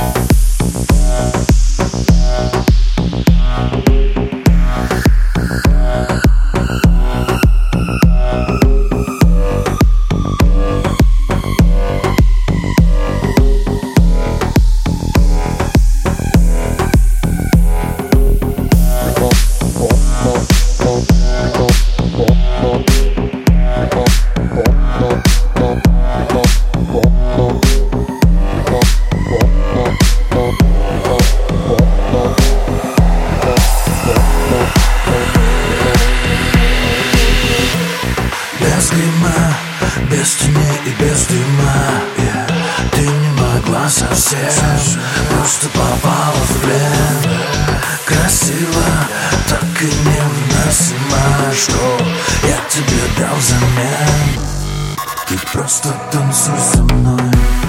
Bye. тьма, без тени и без дыма yeah. Ты не могла совсем, просто попала в плен. Красиво, так и невыносимо, что я тебе дал взамен? Ты просто танцуй со мной.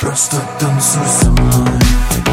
Просто танцуй со мной.